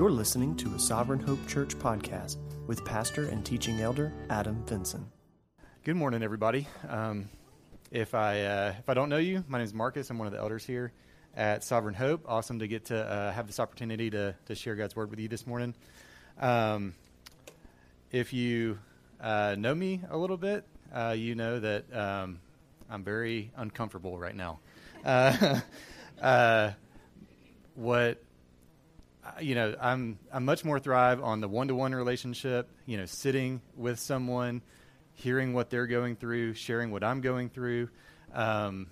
You're listening to a Sovereign Hope Church podcast with pastor and teaching elder Adam Vinson. Good morning, everybody. Um, if I uh, if I don't know you, my name is Marcus. I'm one of the elders here at Sovereign Hope. Awesome to get to uh, have this opportunity to to share God's word with you this morning. Um, if you uh, know me a little bit, uh, you know that um, I'm very uncomfortable right now. Uh, uh, what you know, I'm I'm much more thrive on the one-to-one relationship. You know, sitting with someone, hearing what they're going through, sharing what I'm going through, um,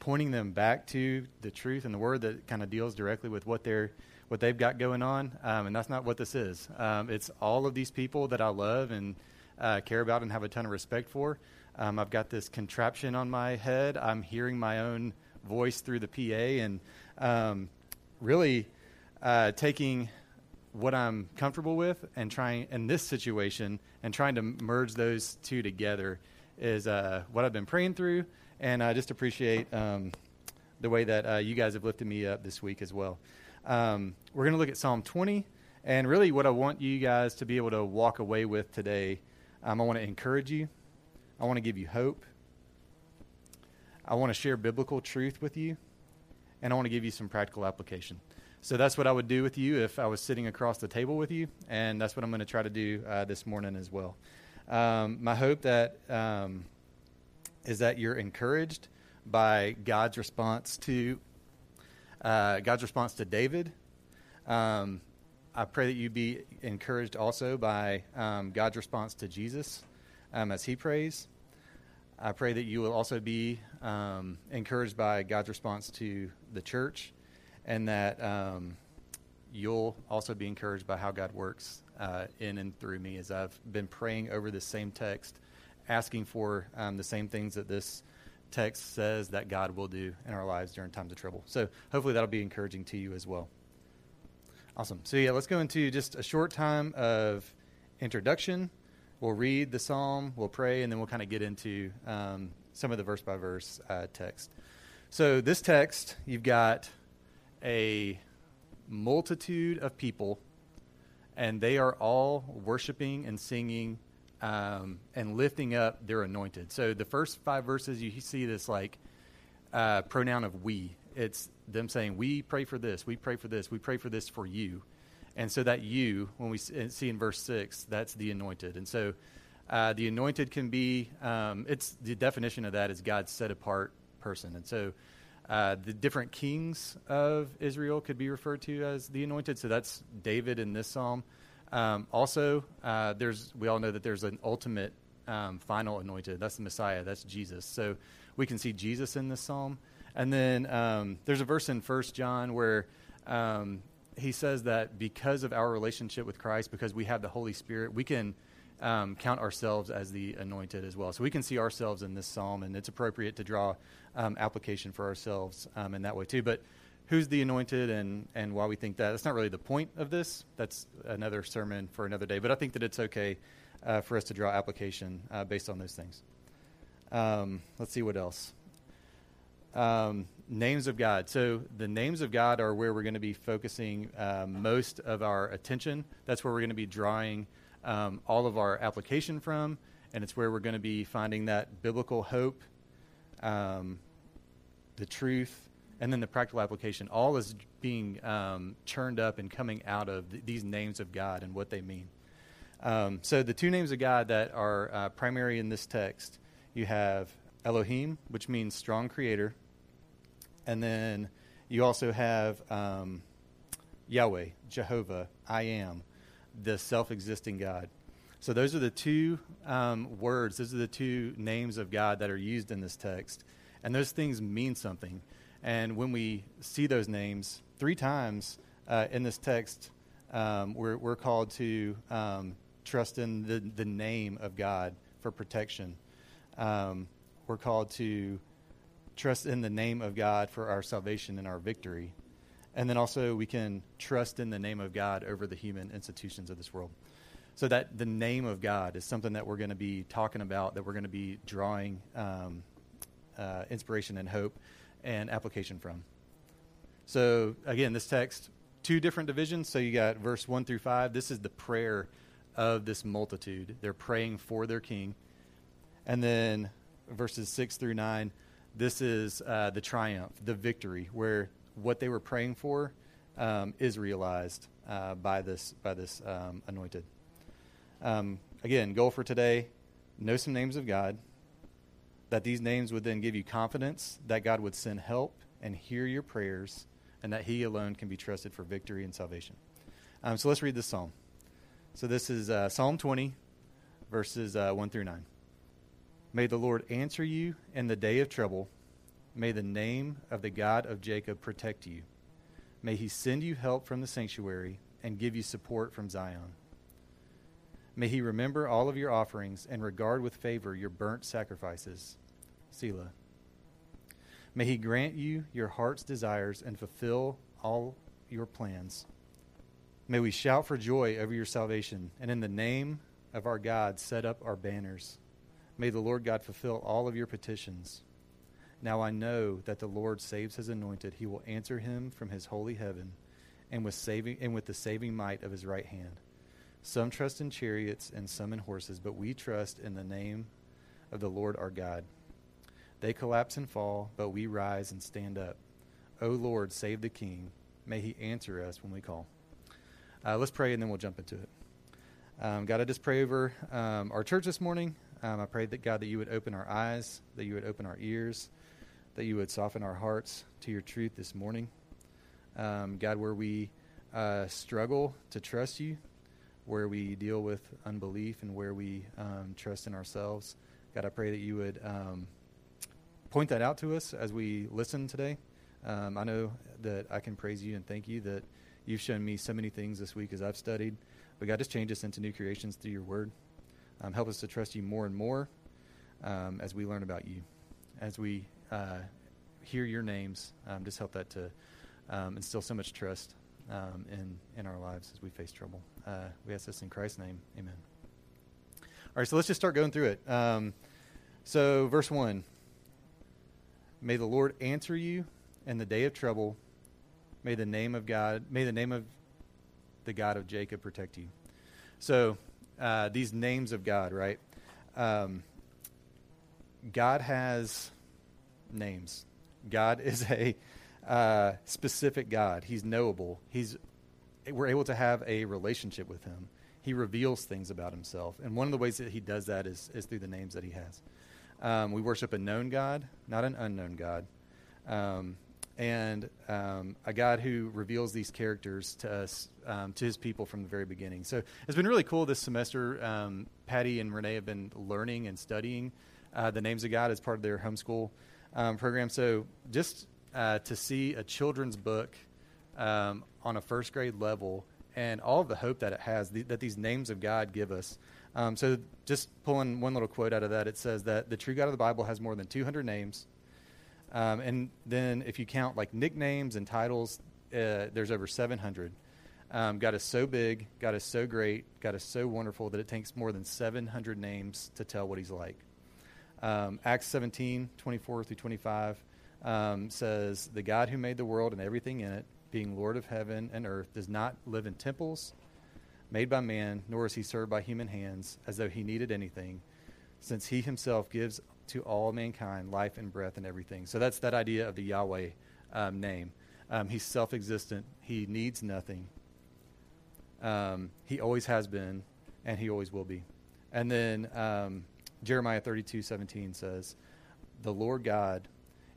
pointing them back to the truth and the word that kind of deals directly with what they're what they've got going on. Um, and that's not what this is. Um, it's all of these people that I love and uh, care about and have a ton of respect for. Um, I've got this contraption on my head. I'm hearing my own voice through the PA, and um, really uh, taking what I'm comfortable with and trying in this situation and trying to merge those two together is uh, what I've been praying through, and I just appreciate um, the way that uh, you guys have lifted me up this week as well. Um, we're going to look at Psalm 20, and really what I want you guys to be able to walk away with today. Um, I want to encourage you. I want to give you hope. I want to share biblical truth with you, and I want to give you some practical application. So that's what I would do with you if I was sitting across the table with you, and that's what I'm going to try to do uh, this morning as well. Um, my hope that um, is that you're encouraged by God's response to uh, God's response to David. Um, I pray that you be encouraged also by um, God's response to Jesus um, as he prays. I pray that you will also be um, encouraged by God's response to the church and that um, you'll also be encouraged by how God works uh, in and through me as I've been praying over this same text, asking for um, the same things that this text says that God will do in our lives during times of trouble. So hopefully that'll be encouraging to you as well. Awesome. So, yeah, let's go into just a short time of introduction. We'll read the psalm, we'll pray, and then we'll kind of get into um, some of the verse by verse text. So, this text, you've got a multitude of people, and they are all worshiping and singing um, and lifting up their anointed. So the first five verses, you see this like uh, pronoun of we. It's them saying, We pray for this, we pray for this, we pray for this for you. And so that you, when we see in verse six, that's the anointed. And so uh, the anointed can be, um, it's the definition of that is God's set apart person. And so uh, the different kings of Israel could be referred to as the anointed. So that's David in this psalm. Um, also, uh, there's we all know that there's an ultimate um, final anointed. That's the Messiah. That's Jesus. So we can see Jesus in this psalm. And then um, there's a verse in First John where um, he says that because of our relationship with Christ, because we have the Holy Spirit, we can um, count ourselves as the anointed as well. So we can see ourselves in this psalm, and it's appropriate to draw um, application for ourselves um, in that way too. But who's the anointed and, and why we think that? That's not really the point of this. That's another sermon for another day. But I think that it's okay uh, for us to draw application uh, based on those things. Um, let's see what else. Um, names of God. So the names of God are where we're going to be focusing uh, most of our attention. That's where we're going to be drawing um, all of our application from, and it's where we're going to be finding that biblical hope, um, the truth, and then the practical application. All is being um, churned up and coming out of th- these names of God and what they mean. Um, so the two names of God that are uh, primary in this text, you have Elohim, which means strong creator, and then you also have um, Yahweh, Jehovah, I am the self existing God. So, those are the two um, words, those are the two names of God that are used in this text. And those things mean something. And when we see those names three times uh, in this text, um, we're, we're called to um, trust in the, the name of God for protection. Um, we're called to trust in the name of God for our salvation and our victory. And then also, we can trust in the name of God over the human institutions of this world. So, that the name of God is something that we're going to be talking about, that we're going to be drawing um, uh, inspiration and hope and application from. So, again, this text, two different divisions. So you got verse 1 through 5. This is the prayer of this multitude. They're praying for their king. And then verses 6 through 9, this is uh, the triumph, the victory, where what they were praying for um, is realized uh, by this, by this um, anointed. Um, again, goal for today know some names of God, that these names would then give you confidence that God would send help and hear your prayers, and that He alone can be trusted for victory and salvation. Um, so let's read this psalm. So this is uh, Psalm 20, verses uh, 1 through 9. May the Lord answer you in the day of trouble. May the name of the God of Jacob protect you. May he send you help from the sanctuary and give you support from Zion. May he remember all of your offerings and regard with favor your burnt sacrifices. Selah. May he grant you your heart's desires and fulfill all your plans. May we shout for joy over your salvation, and in the name of our God set up our banners. May the Lord God fulfill all of your petitions. Now I know that the Lord saves his anointed. He will answer him from his holy heaven and with saving and with the saving might of his right hand. Some trust in chariots and some in horses, but we trust in the name of the Lord our God. They collapse and fall, but we rise and stand up. O Lord, save the king. May he answer us when we call. Uh, let's pray and then we'll jump into it. Um, God, I just pray over um, our church this morning. Um, I pray that, God, that you would open our eyes, that you would open our ears, that you would soften our hearts to your truth this morning. Um, God, where we uh, struggle to trust you, where we deal with unbelief and where we um, trust in ourselves. God, I pray that you would um, point that out to us as we listen today. Um, I know that I can praise you and thank you that you've shown me so many things this week as I've studied. But God, just change us into new creations through your word. Um, help us to trust you more and more um, as we learn about you. As we uh, hear your names, um, just help that to instill so much trust um, in in our lives as we face trouble. Uh, we ask this in Christ's name, Amen. All right, so let's just start going through it. Um, so, verse one: May the Lord answer you in the day of trouble. May the name of God, may the name of the God of Jacob protect you. So, uh, these names of God, right? Um, God has names. God is a uh, specific God. He's knowable. He's we're able to have a relationship with him. He reveals things about himself, and one of the ways that he does that is is through the names that he has. Um, we worship a known God, not an unknown God, um, and um, a God who reveals these characters to us, um, to His people from the very beginning. So it's been really cool this semester. Um, Patty and Renee have been learning and studying uh, the names of God as part of their homeschool um, program. So just uh, to see a children's book um, on a first grade level and all of the hope that it has, the, that these names of God give us. Um, so, just pulling one little quote out of that, it says that the true God of the Bible has more than 200 names. Um, and then, if you count like nicknames and titles, uh, there's over 700. Um, God is so big, God is so great, God is so wonderful that it takes more than 700 names to tell what He's like. Um, Acts 17, 24 through 25 um, says, The God who made the world and everything in it, being Lord of heaven and earth, does not live in temples made by man, nor is he served by human hands as though he needed anything, since he himself gives to all mankind life and breath and everything. So that's that idea of the Yahweh um, name. Um, he's self existent, he needs nothing. Um, he always has been, and he always will be. And then um, Jeremiah 32 17 says, The Lord God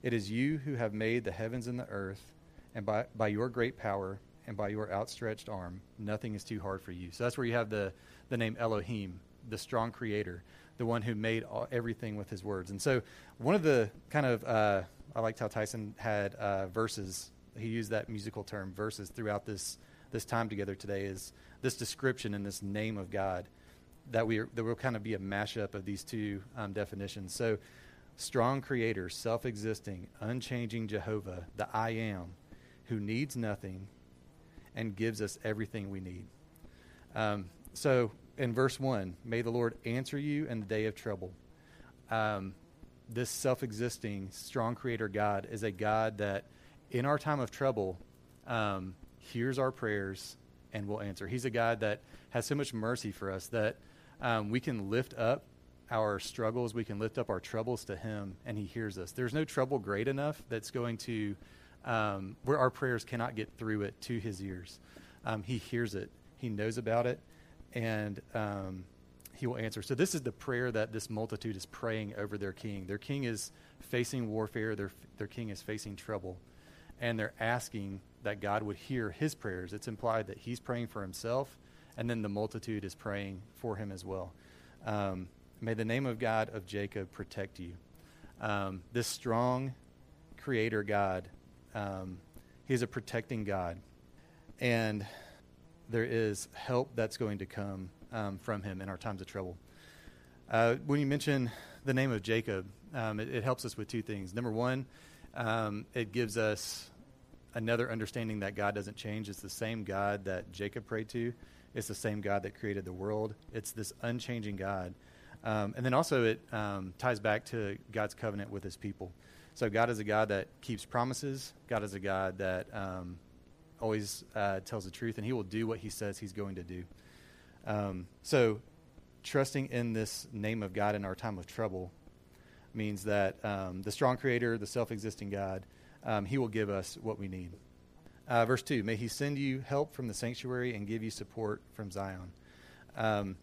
it is you who have made the heavens and the earth, and by, by your great power and by your outstretched arm, nothing is too hard for you. So that's where you have the, the name Elohim, the strong creator, the one who made all, everything with his words. And so one of the kind of, uh, I liked how Tyson had uh, verses, he used that musical term, verses, throughout this, this time together today, is this description and this name of God that we are, that will kind of be a mashup of these two um, definitions. So strong creator, self existing, unchanging Jehovah, the I am, who needs nothing and gives us everything we need. Um, so in verse 1, may the Lord answer you in the day of trouble. Um, this self existing, strong creator God is a God that in our time of trouble um, hears our prayers and will answer. He's a God that has so much mercy for us that um, we can lift up our struggles, we can lift up our troubles to Him, and He hears us. There's no trouble great enough that's going to, um, where our prayers cannot get through it to His ears. Um, he hears it, He knows about it, and um, He will answer. So, this is the prayer that this multitude is praying over their king. Their king is facing warfare, their, their king is facing trouble, and they're asking that God would hear his prayers. It's implied that he's praying for himself, and then the multitude is praying for him as well. Um, may the name of God of Jacob protect you. Um, this strong creator God, um, he's a protecting God. And there is help that's going to come um, from him in our times of trouble. Uh, when you mention the name of Jacob, um, it, it, helps us with two things. Number one, um, it gives us another understanding that God doesn't change. It's the same God that Jacob prayed to. It's the same God that created the world. It's this unchanging God. Um, and then also it um, ties back to God's covenant with his people. So God is a God that keeps promises. God is a God that um, always uh, tells the truth, and he will do what he says he's going to do. Um, so trusting in this name of God in our time of trouble means that um, the strong creator, the self existing God, um, he will give us what we need. Uh, verse 2 May he send you help from the sanctuary and give you support from Zion. Um,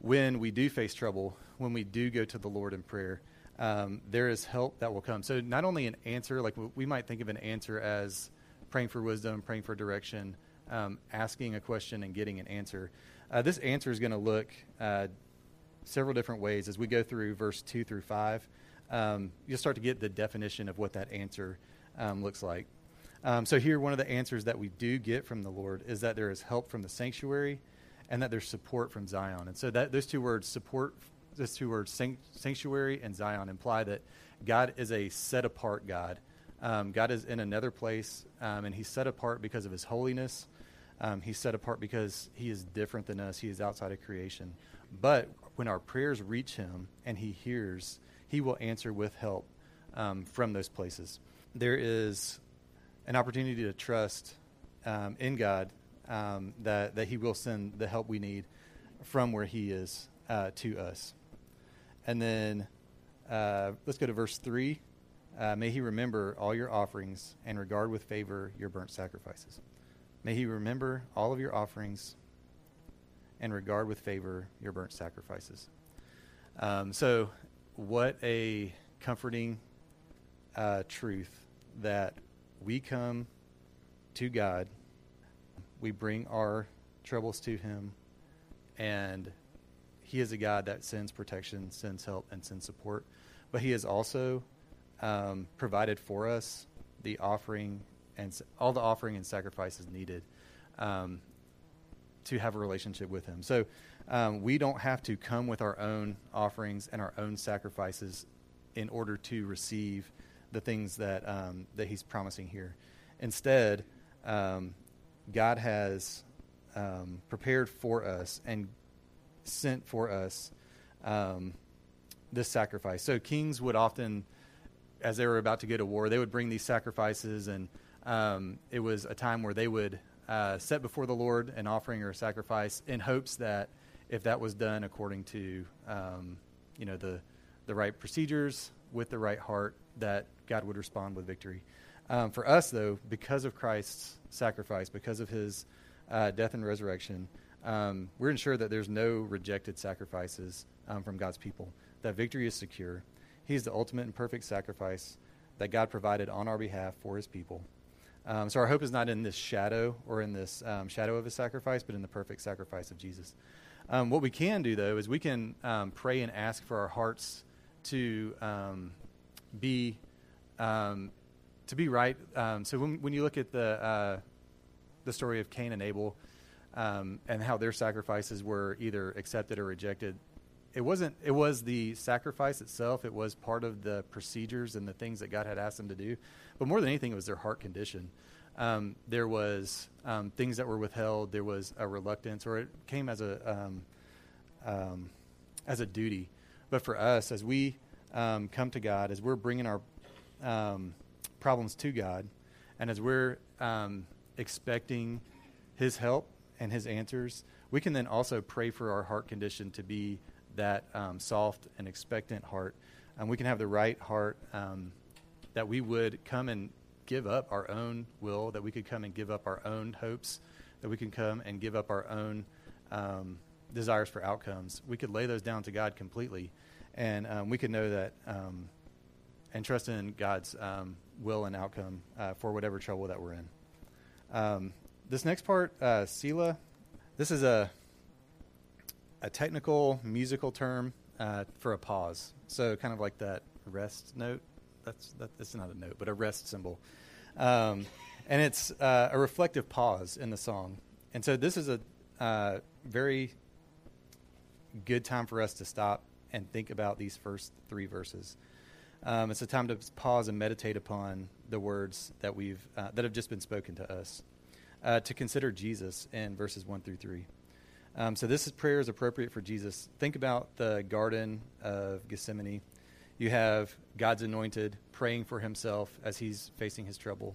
when we do face trouble, when we do go to the Lord in prayer, um, there is help that will come. So, not only an answer, like we might think of an answer as praying for wisdom, praying for direction, um, asking a question and getting an answer. Uh, this answer is going to look uh, several different ways as we go through verse 2 through 5. Um, you'll start to get the definition of what that answer um, looks like. Um, so, here, one of the answers that we do get from the Lord is that there is help from the sanctuary and that there's support from Zion. And so, that, those two words, support, those two words, sanctuary and Zion, imply that God is a set apart God. Um, God is in another place, um, and He's set apart because of His holiness. Um, he's set apart because He is different than us, He is outside of creation. But when our prayers reach Him and He hears, He will answer with help um, from those places there is an opportunity to trust um, in God um, that, that He will send the help we need from where He is uh, to us. And then uh, let's go to verse 3. Uh, may He remember all your offerings and regard with favor your burnt sacrifices. May He remember all of your offerings and regard with favor your burnt sacrifices. Um, so, what a comforting uh, truth that we come to God, we bring our troubles to Him, and He is a God that sends protection, sends help, and sends support. But He has also um, provided for us the offering and all the offering and sacrifices needed um, to have a relationship with Him. So um, we don't have to come with our own offerings and our own sacrifices in order to receive the things that um, that He's promising here. Instead, um, God has um, prepared for us and sent for us um, this sacrifice. So kings would often, as they were about to go to war, they would bring these sacrifices, and um, it was a time where they would uh, set before the Lord an offering or a sacrifice in hopes that if that was done according to um, you know the the right procedures with the right heart, that God would respond with victory. Um, for us, though, because of Christ's sacrifice, because of his uh, death and resurrection, um, we're ensured that there's no rejected sacrifices um, from God's people, that victory is secure. He's the ultimate and perfect sacrifice that God provided on our behalf for his people. Um, so our hope is not in this shadow or in this um, shadow of a sacrifice, but in the perfect sacrifice of Jesus. Um, what we can do, though, is we can pray and ask for our hearts to be um, to be right. Um, so when, when you look at the uh, the story of Cain and Abel um, and how their sacrifices were either accepted or rejected, it wasn't. It was the sacrifice itself. It was part of the procedures and the things that God had asked them to do. But more than anything, it was their heart condition. Um, there was um, things that were withheld. There was a reluctance, or it came as a um, as a duty. But for us, as we um, come to God, as we're bringing our um, problems to God, and as we're um, expecting His help and His answers, we can then also pray for our heart condition to be that um, soft and expectant heart. And we can have the right heart um, that we would come and give up our own will, that we could come and give up our own hopes, that we can come and give up our own um, desires for outcomes. We could lay those down to God completely, and um, we could know that um, and trust in God's um, will and outcome uh, for whatever trouble that we're in. Um, this next part, uh, this is a a technical musical term uh, for a pause. So kind of like that rest note. That's that, that's not a note, but a rest symbol. Um, and it's uh, a reflective pause in the song. And so this is a uh, very good time for us to stop and think about these first three verses. Um, it's a time to pause and meditate upon the words that we've uh, that have just been spoken to us. Uh, to consider Jesus in verses one through three. Um, so this is prayer is appropriate for Jesus. Think about the Garden of Gethsemane. You have God's anointed praying for himself as he's facing his trouble.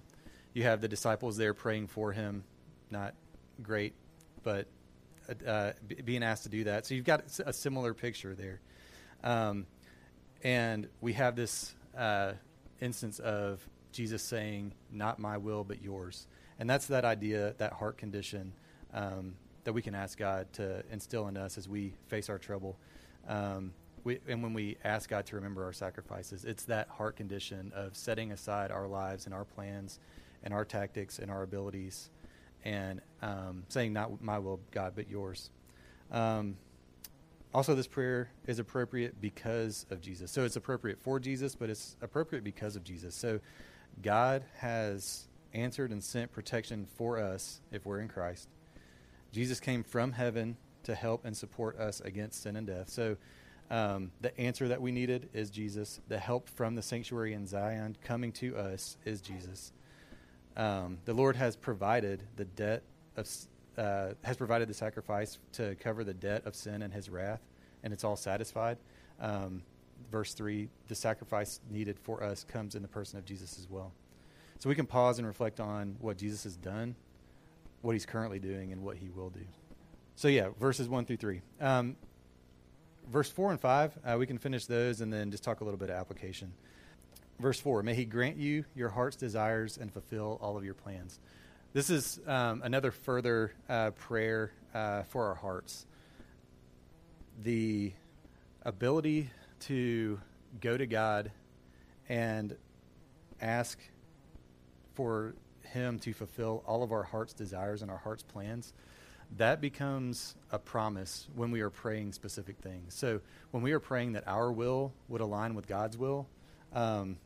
You have the disciples there praying for him. Not great, but uh, being asked to do that. So you've got a similar picture there. Um, and we have this uh, instance of Jesus saying, Not my will, but yours. And that's that idea, that heart condition um, that we can ask God to instill in us as we face our trouble. Um, we, and when we ask God to remember our sacrifices, it's that heart condition of setting aside our lives and our plans and our tactics and our abilities and um, saying, Not my will, God, but yours. Um, also, this prayer is appropriate because of Jesus. So it's appropriate for Jesus, but it's appropriate because of Jesus. So God has answered and sent protection for us if we're in Christ. Jesus came from heaven to help and support us against sin and death. So um, the answer that we needed is Jesus. The help from the sanctuary in Zion coming to us is Jesus. Um, the Lord has provided the debt of uh, has provided the sacrifice to cover the debt of sin and His wrath, and it's all satisfied. Um, verse three: the sacrifice needed for us comes in the person of Jesus as well. So we can pause and reflect on what Jesus has done what he's currently doing and what he will do. So, yeah, verses 1 through 3. Um, verse 4 and 5, uh, we can finish those and then just talk a little bit of application. Verse 4 May he grant you your heart's desires and fulfill all of your plans. This is um, another further uh, prayer uh, for our hearts. The ability to go to God and ask for him to fulfill all of our heart's desires and our heart's plans, that becomes a promise when we are praying specific things. So when we are praying that our will would align with God's will, um,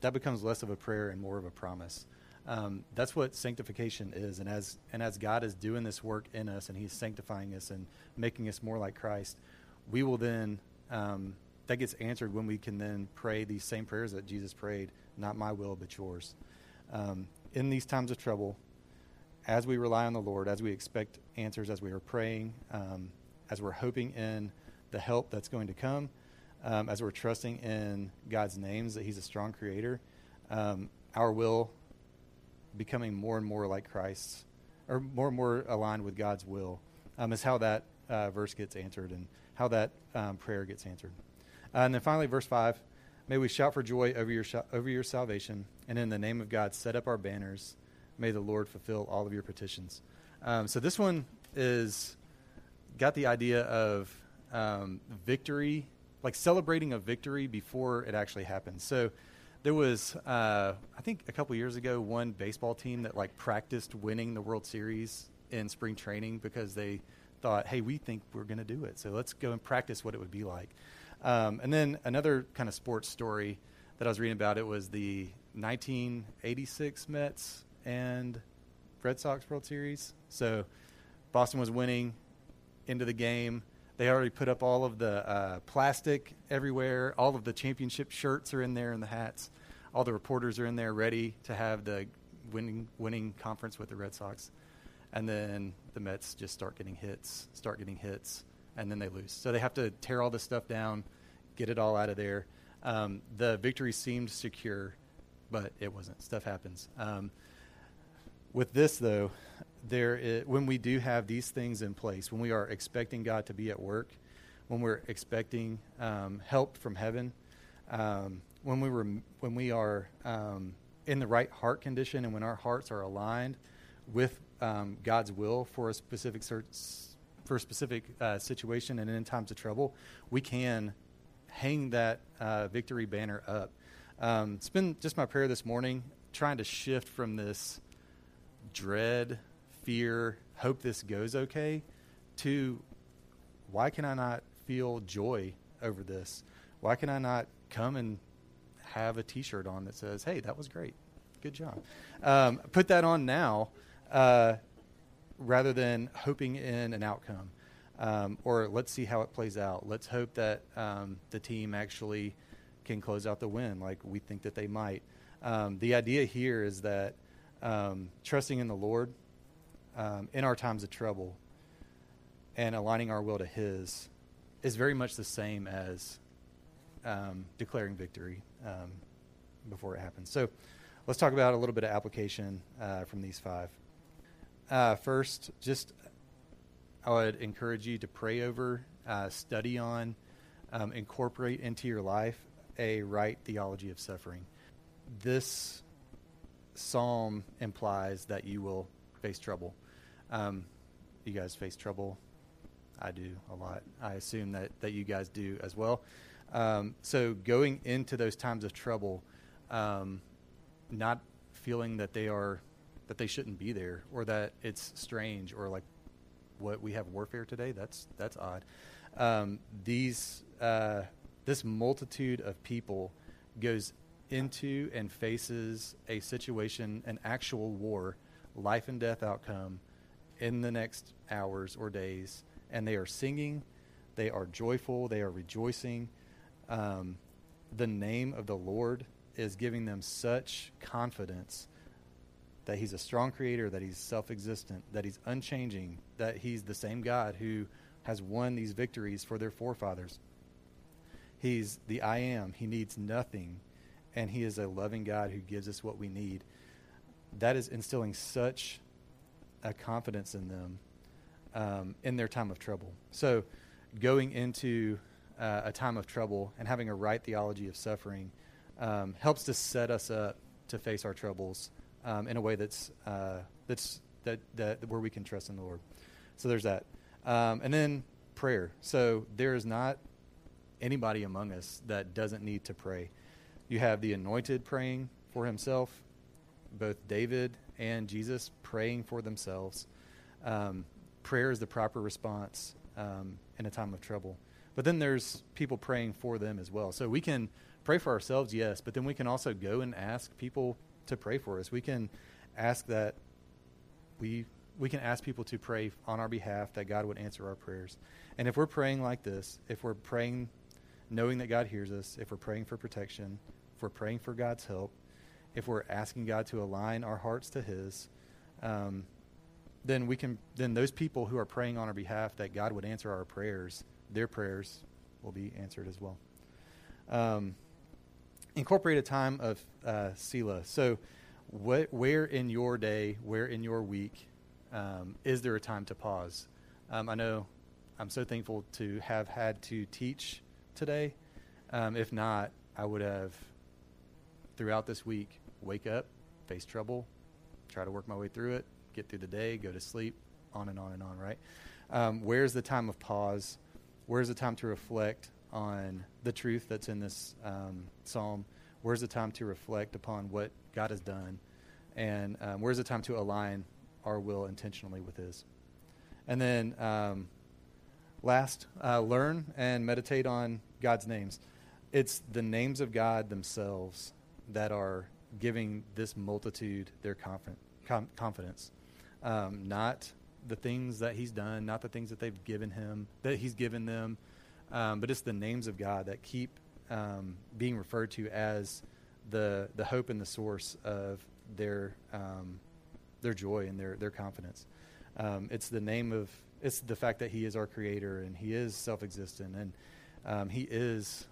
that becomes less of a prayer and more of a promise. Um, that's what sanctification is, and as and as God is doing this work in us, and He's sanctifying us and making us more like Christ, we will then um, that gets answered when we can then pray these same prayers that Jesus prayed, not my will but yours. Um, in these times of trouble, as we rely on the Lord, as we expect answers, as we are praying, um, as we're hoping in the help that's going to come, um, as we're trusting in God's names that He's a strong creator, um, our will becoming more and more like Christ's, or more and more aligned with God's will, um, is how that uh, verse gets answered and how that um, prayer gets answered. Uh, and then finally, verse 5 May we shout for joy over your, sh- over your salvation, and in the name of God, set up our banners. May the Lord fulfill all of your petitions. Um, so this one is got the idea of um, victory, like celebrating a victory before it actually happens. So there was, uh, I think, a couple years ago, one baseball team that like practiced winning the World Series in spring training because they thought, "Hey, we think we're going to do it, so let's go and practice what it would be like." Um, and then another kind of sports story that I was reading about it was the 1986 Mets and Red Sox World Series. So Boston was winning into the game. They already put up all of the uh, plastic everywhere. All of the championship shirts are in there and the hats. All the reporters are in there ready to have the winning winning conference with the Red Sox. And then the Mets just start getting hits, start getting hits, and then they lose. So they have to tear all this stuff down, get it all out of there. Um, the victory seemed secure, but it wasn't. Stuff happens. Um, with this, though, there is, when we do have these things in place, when we are expecting God to be at work, when we're expecting um, help from heaven, um, when we were when we are um, in the right heart condition, and when our hearts are aligned with um, God's will for a specific for a specific uh, situation, and in times of trouble, we can hang that uh, victory banner up. Um, it's been just my prayer this morning, trying to shift from this dread, fear, hope this goes okay, to why can I not feel joy over this? Why can I not come and have a T-shirt on that says, "Hey, that was great, good job"? Um, put that on now, uh, rather than hoping in an outcome, um, or let's see how it plays out. Let's hope that um, the team actually can close out the win, like we think that they might. Um, the idea here is that um, trusting in the Lord um, in our times of trouble and aligning our will to His is very much the same as um, declaring victory um, before it happens. So let's talk about a little bit of application uh, from these five. Uh, first, just I would encourage you to pray over, uh, study on, um, incorporate into your life a right theology of suffering. This psalm implies that you will face trouble. Um, you guys face trouble. I do a lot. I assume that, that you guys do as well. Um, so going into those times of trouble, um, not feeling that they are that they shouldn't be there or that it's strange or like what we have warfare today. That's that's odd. Um, these uh, this multitude of people goes into and faces a situation, an actual war, life and death outcome in the next hours or days, and they are singing, they are joyful, they are rejoicing. Um, the name of the Lord is giving them such confidence that He's a strong creator, that He's self existent, that He's unchanging, that He's the same God who has won these victories for their forefathers. He's the I am. He needs nothing and He is a loving God who gives us what we need. That is instilling such a confidence in them um, in their time of trouble. So, going into uh, a time of trouble and having a right theology of suffering um, helps to set us up to face our troubles um, in a way that's uh, that's that, that where we can trust in the Lord. So there's that, um, and then prayer. So there is not anybody among us that doesn't need to pray. You have the anointed praying for himself, both David and Jesus praying for themselves. Um, prayer is the proper response um, in a time of trouble. But then there's people praying for them as well. So we can pray for ourselves, yes, but then we can also go and ask people to pray for us. We can ask that we we can ask people to pray on our behalf that God would answer our prayers. And if we're praying like this, if we're praying knowing that God hears us, if we're praying for protection, if we're praying for God's help, if we're asking God to align our hearts to His, um, then we can. Then those people who are praying on our behalf that God would answer our prayers, their prayers will be answered as well. Um, incorporate a time of uh, Selah. So, where in your day, where in your week, um, is there a time to pause? Um, I know I'm so thankful to have had to teach today. Um, if not, I would have throughout this week wake up, face trouble, try to work my way through it, get through the day, go to sleep, on and on and on, right? Um, where's the time of pause? Where's the time to reflect on the truth that's in this um, psalm? Where's the time to reflect upon what God has done? And um, where's the time to align our will intentionally with His? And then um, last, uh, learn and meditate on God's names. It's the names of God themselves that are giving this multitude their confidence. Um, not the things that he's done, not the things that they've given him, that he's given them, um, but it's the names of God that keep um, being referred to as the the hope and the source of their um, their joy and their their confidence. Um, it's the name of it's the fact that He is our Creator and He is self-existent and um, He is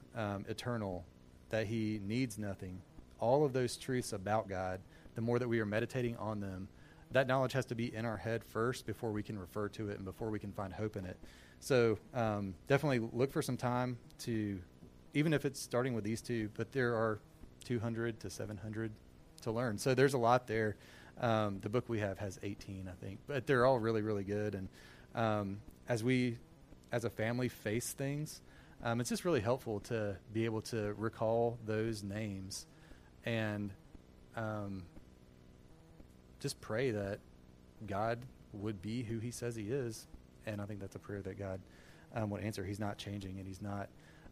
eternal, that He needs nothing, all of those truths about God, the more that we are meditating on them, that knowledge has to be in our head first before we can refer to it and before we can find hope in it. So um, definitely look for some time to, even if it's starting with these two, but there are 200 to 700 to learn. So there's a lot there. Um, the book we have has 18, I think, but they're all really, really good. And um, as we, as a family, face things, um, it's just really helpful to be able to recall those names and um, just pray that God would be who He says He is. And I think that's a prayer that God um, would answer. He's not changing and He's not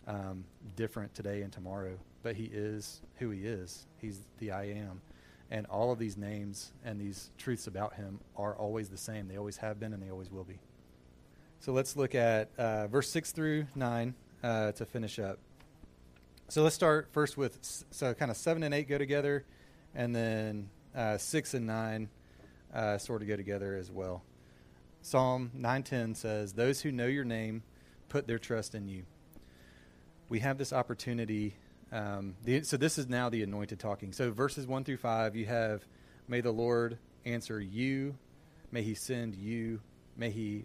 um, different today and tomorrow, but He is who He is. He's the I am. And all of these names and these truths about Him are always the same. They always have been and they always will be. So let's look at uh, verse 6 through 9 uh, to finish up. So let's start first with so kind of 7 and 8 go together, and then uh, 6 and 9 uh, sort of go together as well. Psalm 9:10 says, "Those who know your name put their trust in you." We have this opportunity. Um, the, so this is now the anointed talking. So verses one through five, you have, "May the Lord answer you, may He send you, may He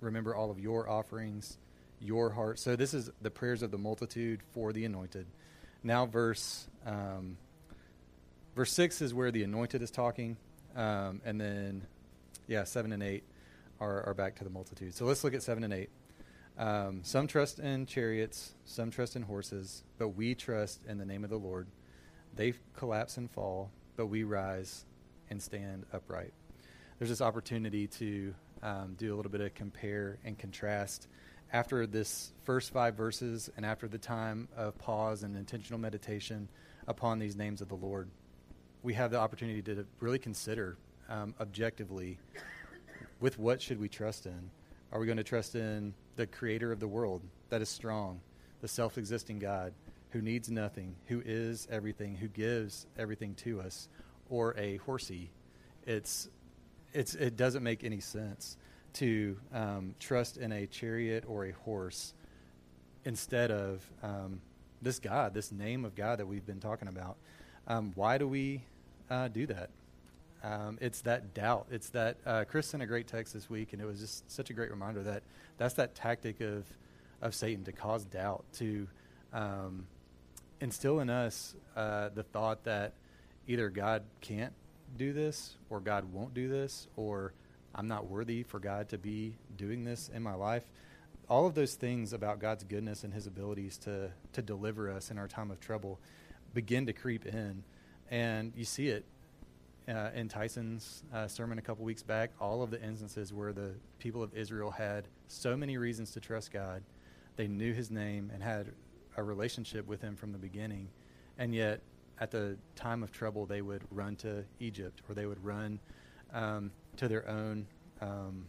remember all of your offerings, your heart." So this is the prayers of the multitude for the anointed. Now, verse um, verse six is where the anointed is talking, um, and then yeah, seven and eight are, are back to the multitude. So let's look at seven and eight. Um, some trust in chariots, some trust in horses, but we trust in the name of the Lord. They collapse and fall, but we rise and stand upright. There's this opportunity to um, do a little bit of compare and contrast after this first five verses and after the time of pause and intentional meditation upon these names of the Lord. We have the opportunity to really consider um, objectively with what should we trust in? Are we going to trust in the creator of the world that is strong, the self existing God who needs nothing, who is everything, who gives everything to us, or a horsey? It's, it's, it doesn't make any sense to um, trust in a chariot or a horse instead of um, this God, this name of God that we've been talking about. Um, why do we uh, do that? Um, it's that doubt. It's that uh, Chris sent a great text this week, and it was just such a great reminder that that's that tactic of of Satan to cause doubt, to um, instill in us uh, the thought that either God can't do this, or God won't do this, or I'm not worthy for God to be doing this in my life. All of those things about God's goodness and His abilities to to deliver us in our time of trouble begin to creep in, and you see it uh, in Tyson's uh, sermon a couple weeks back, all of the instances where the people of Israel had so many reasons to trust God. They knew his name and had a relationship with him from the beginning. And yet, at the time of trouble, they would run to Egypt or they would run um, to their own, um,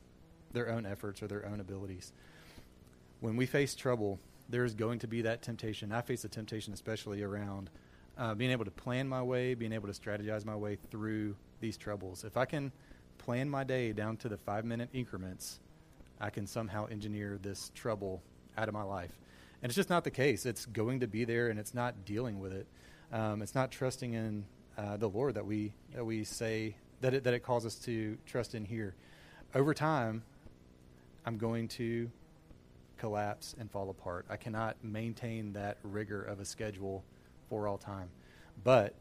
their own efforts or their own abilities. When we face trouble, there is going to be that temptation. I face the temptation, especially around uh, being able to plan my way, being able to strategize my way through these troubles. If I can plan my day down to the five minute increments, I can somehow engineer this trouble out of my life. And it's just not the case. It's going to be there, and it's not dealing with it. Um, it's not trusting in uh, the Lord that we that we say that it, that it calls us to trust in here. Over time, I'm going to collapse and fall apart. I cannot maintain that rigor of a schedule for all time. But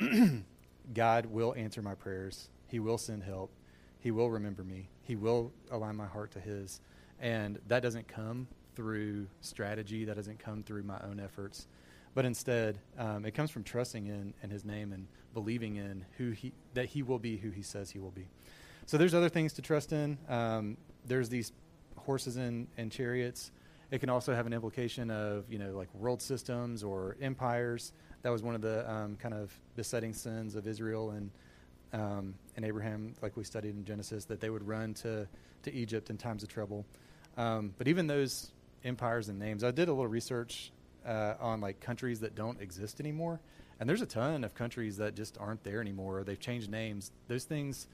God will answer my prayers. He will send help. He will remember me. He will align my heart to His. And that doesn't come through strategy, that doesn't come through my own efforts. But instead, um, it comes from trusting in, in His name and believing in who he, that He will be who He says He will be. So there's other things to trust in. Um, there's these horses and, and chariots. It can also have an implication of, you know, like world systems or empires. That was one of the um, kind of besetting sins of Israel and um, and Abraham, like we studied in Genesis, that they would run to, to Egypt in times of trouble. Um, but even those empires and names, I did a little research uh, on like countries that don't exist anymore, and there's a ton of countries that just aren't there anymore. They've changed names. Those things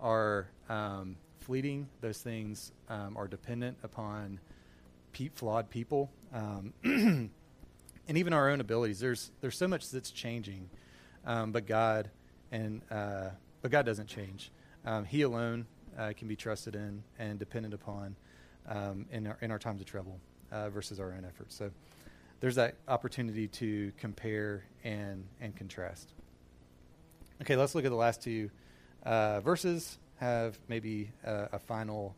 are um, fleeting. Those things um, are dependent upon pe- flawed people, um, and even our own abilities. There's there's so much that's changing, um, but God and uh, but God doesn't change. um, He alone uh, can be trusted in and dependent upon um, in, our, in our times of trouble uh, versus our own efforts. So there's that opportunity to compare and, and contrast. Okay, let's look at the last two uh, verses, have maybe a, a final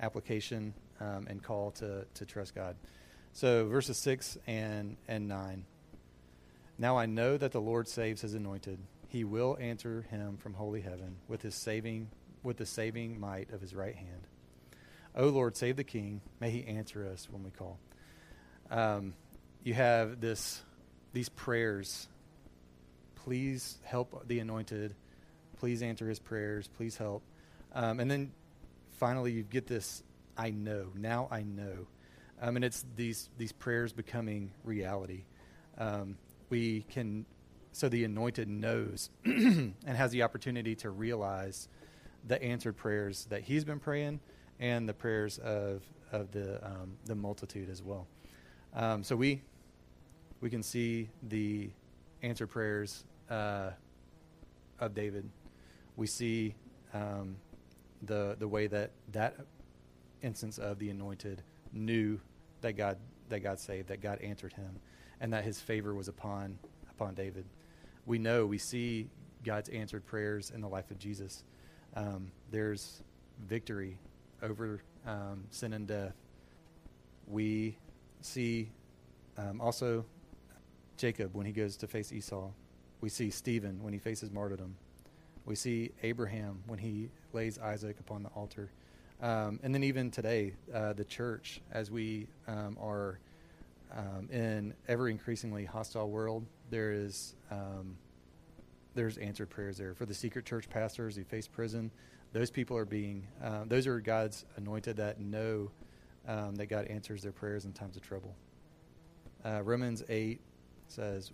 application um, and call to, to trust God. So verses 6 and, and 9. Now I know that the Lord saves his anointed. He will answer him from holy heaven with his saving with the saving might of his right hand. O Lord, save the king. May he answer us when we call. Um, you have this these prayers. Please help the anointed. Please answer his prayers. Please help. Um, and then finally, you get this I know. Now I know. Um, and it's these, these prayers becoming reality. Um, we can, so the anointed knows and has the opportunity to realize the answered prayers that he's been praying and the prayers of, of the, um, the multitude as well. Um, so we, we can see the answered prayers uh, of David. We see um, the, the way that that instance of the anointed knew that God, that God saved, that God answered him and that his favor was upon upon David. We know, we see God's answered prayers in the life of Jesus. Um, there's victory over um, sin and death. We see um, also Jacob when he goes to face Esau. We see Stephen when he faces martyrdom. We see Abraham when he lays Isaac upon the altar. Um, and then even today, uh, the church, as we um, are um, in ever increasingly hostile world, there is um, there's answered prayers there for the secret church pastors who face prison. Those people are being uh, those are God's anointed that know um, that God answers their prayers in times of trouble. Uh, Romans eight says,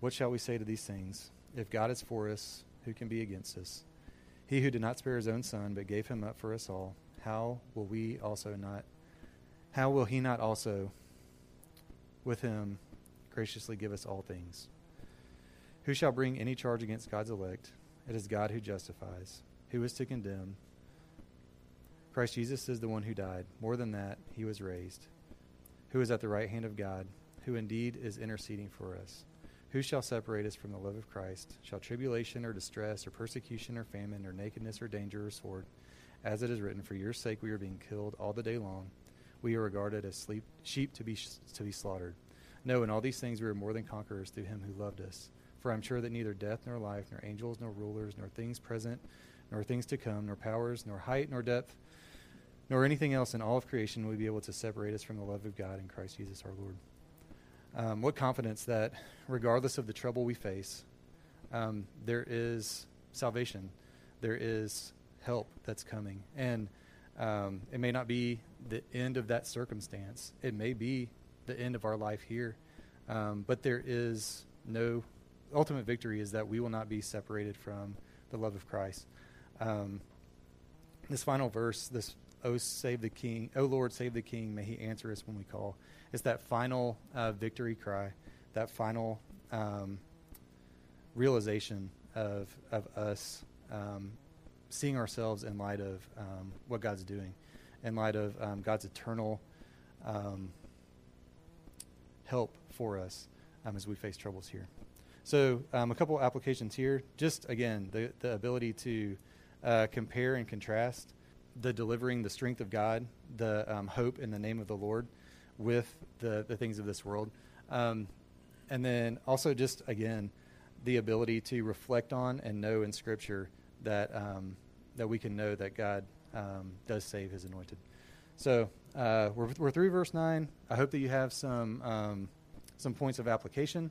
"What shall we say to these things? If God is for us, who can be against us? He who did not spare his own son, but gave him up for us all, how will we also not? How will he not also?" with him graciously give us all things. Who shall bring any charge against God's elect? It is God who justifies. Who is to condemn? Christ Jesus is the one who died. More than that, he was raised. Who is at the right hand of God, who indeed is interceding for us. Who shall separate us from the love of Christ? Shall tribulation or distress or persecution or famine or nakedness or danger or sword? As it is written, For your sake we are being killed all the day long we are regarded as sleep, sheep to be, to be slaughtered. No, in all these things we are more than conquerors through him who loved us. For I'm sure that neither death nor life, nor angels, nor rulers, nor things present, nor things to come, nor powers, nor height, nor depth, nor anything else in all of creation will be able to separate us from the love of God in Christ Jesus our Lord. Um, what confidence that, regardless of the trouble we face, um, there is salvation, there is help that's coming. And um, it may not be the end of that circumstance. It may be the end of our life here. Um, but there is no ultimate victory is that we will not be separated from the love of Christ. Um, this final verse, this "Oh save the King, Oh Lord save the King," may He answer us when we call. It's that final uh, victory cry, that final um, realization of of us um, seeing ourselves in light of um, what God's doing, in light of um, God's eternal um, help for us um, as we face troubles here. So, a couple applications here. Just again, the, the ability to uh, compare and contrast the delivering the strength of God, the um, hope in the name of the Lord, with the, the things of this world. and then also, just again, the ability to reflect on and know in Scripture that um, that we can know that God um, does save His anointed. So uh, we're we're through verse nine. I hope that you have some um, some points of application,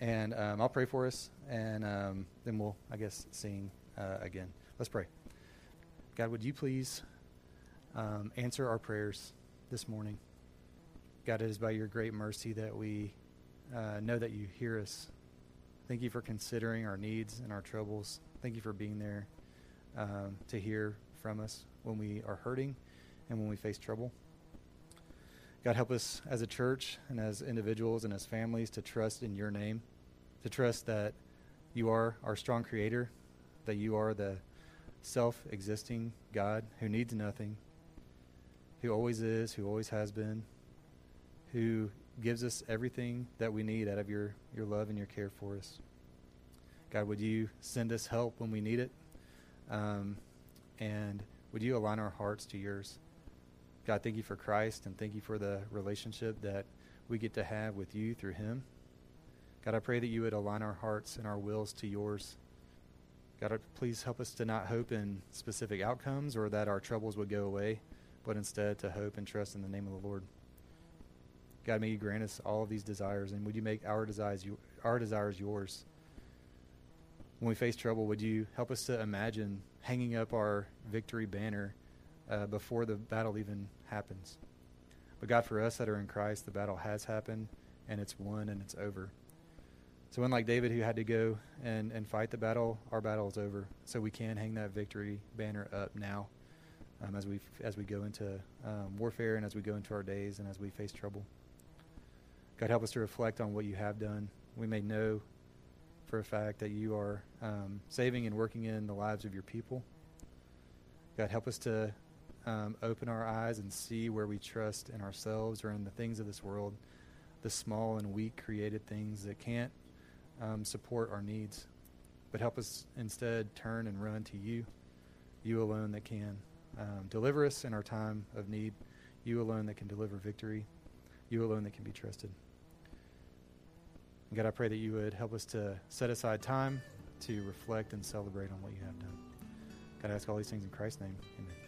and um, I'll pray for us, and um, then we'll I guess sing uh, again. Let's pray. God, would you please um, answer our prayers this morning? God, it is by your great mercy that we uh, know that you hear us. Thank you for considering our needs and our troubles. Thank you for being there um, to hear from us when we are hurting and when we face trouble. God, help us as a church and as individuals and as families to trust in your name, to trust that you are our strong creator, that you are the self existing God who needs nothing, who always is, who always has been, who gives us everything that we need out of your, your love and your care for us. God, would you send us help when we need it? Um, and would you align our hearts to yours? God, thank you for Christ and thank you for the relationship that we get to have with you through him. God, I pray that you would align our hearts and our wills to yours. God, please help us to not hope in specific outcomes or that our troubles would go away, but instead to hope and trust in the name of the Lord. God, may you grant us all of these desires, and would you make our desires, our desires yours? When we face trouble, would you help us to imagine hanging up our victory banner uh, before the battle even happens? But God, for us that are in Christ, the battle has happened, and it's won, and it's over. So, unlike David, who had to go and, and fight the battle, our battle is over. So we can hang that victory banner up now um, as we as we go into um, warfare and as we go into our days and as we face trouble. God, help us to reflect on what you have done. We may know for a fact that you are um, saving and working in the lives of your people. God, help us to um, open our eyes and see where we trust in ourselves or in the things of this world, the small and weak created things that can't um, support our needs. But help us instead turn and run to you, you alone that can um, deliver us in our time of need, you alone that can deliver victory, you alone that can be trusted. God, I pray that you would help us to set aside time to reflect and celebrate on what you have done. God, I ask all these things in Christ's name. Amen.